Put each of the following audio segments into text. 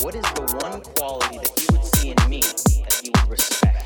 What is the one quality that you would see in me that you would respect?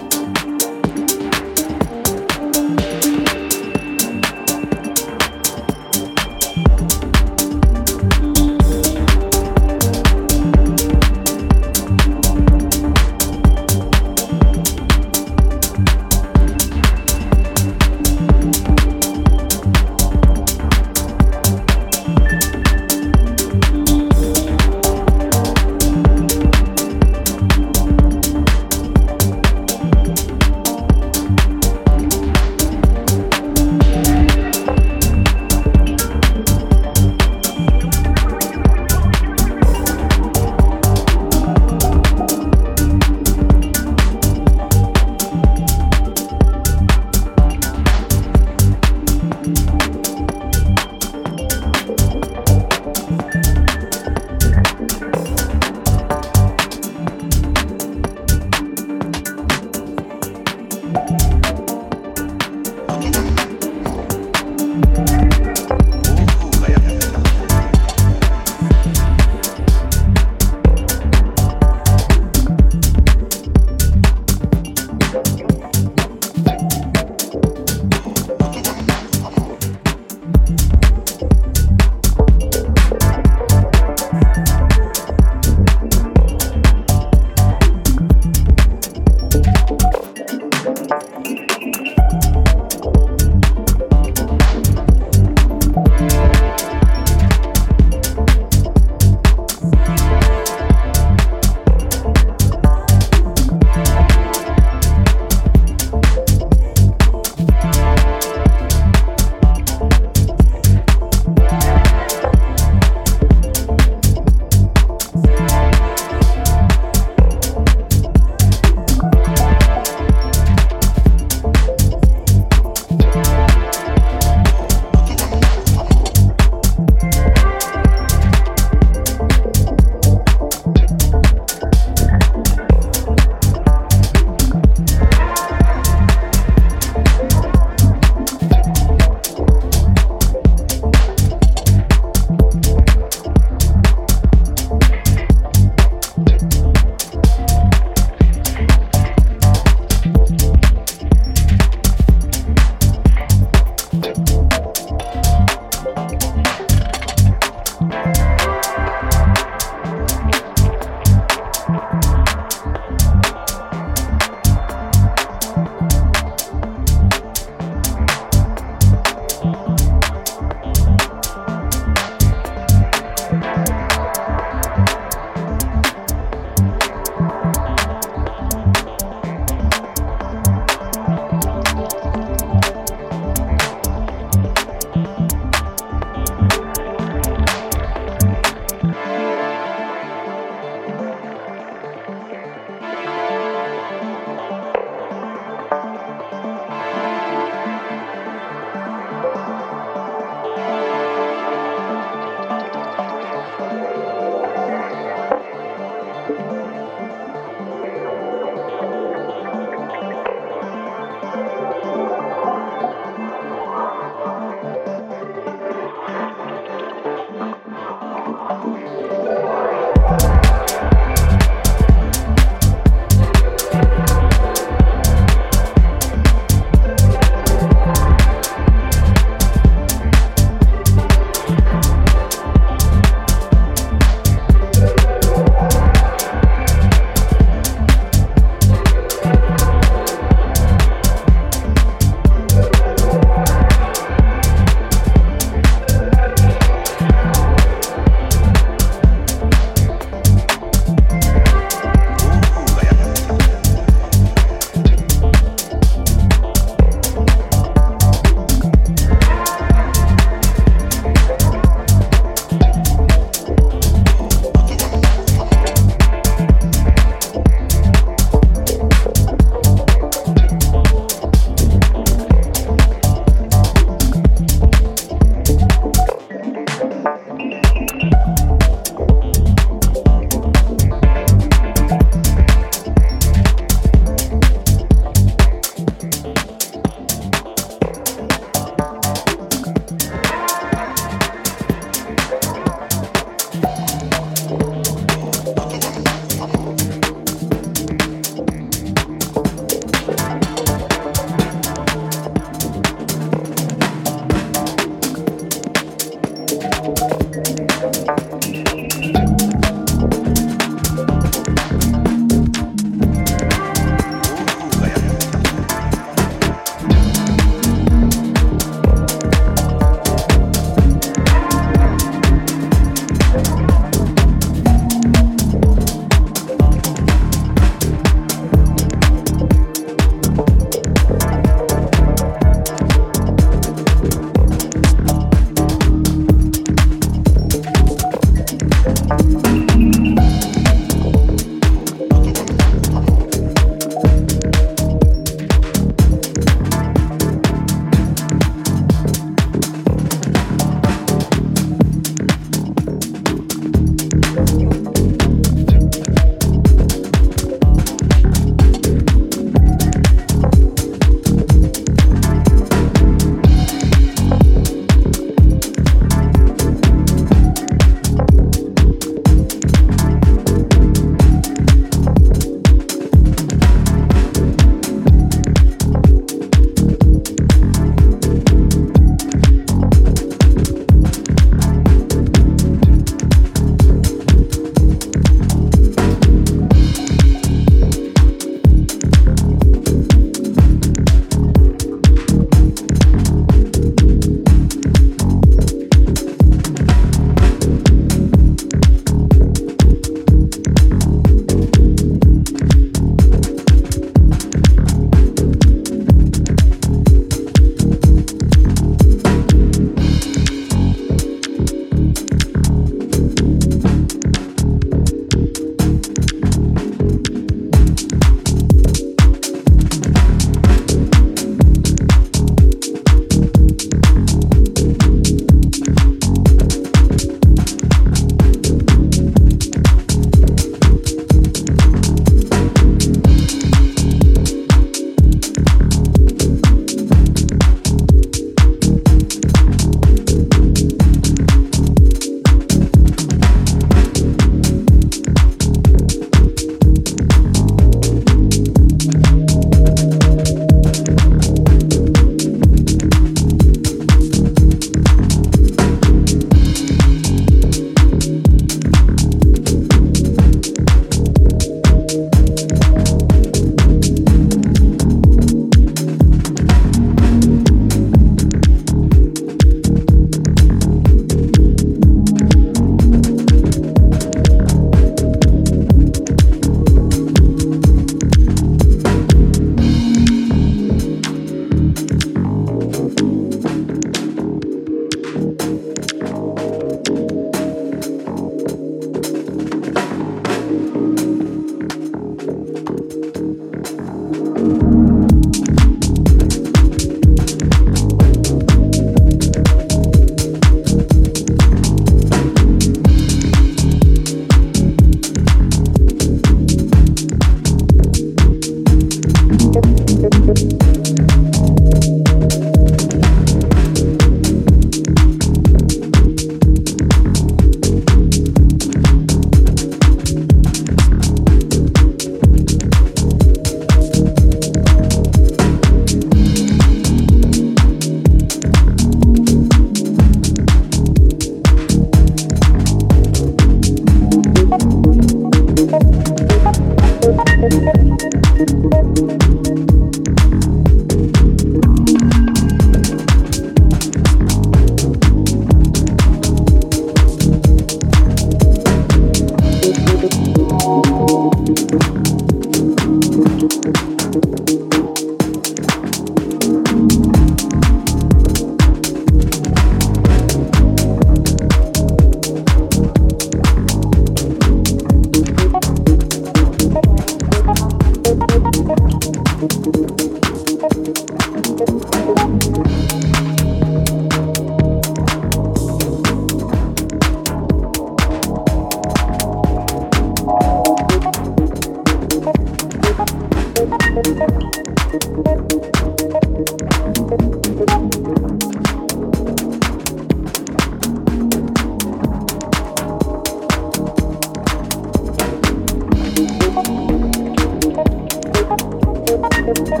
Thank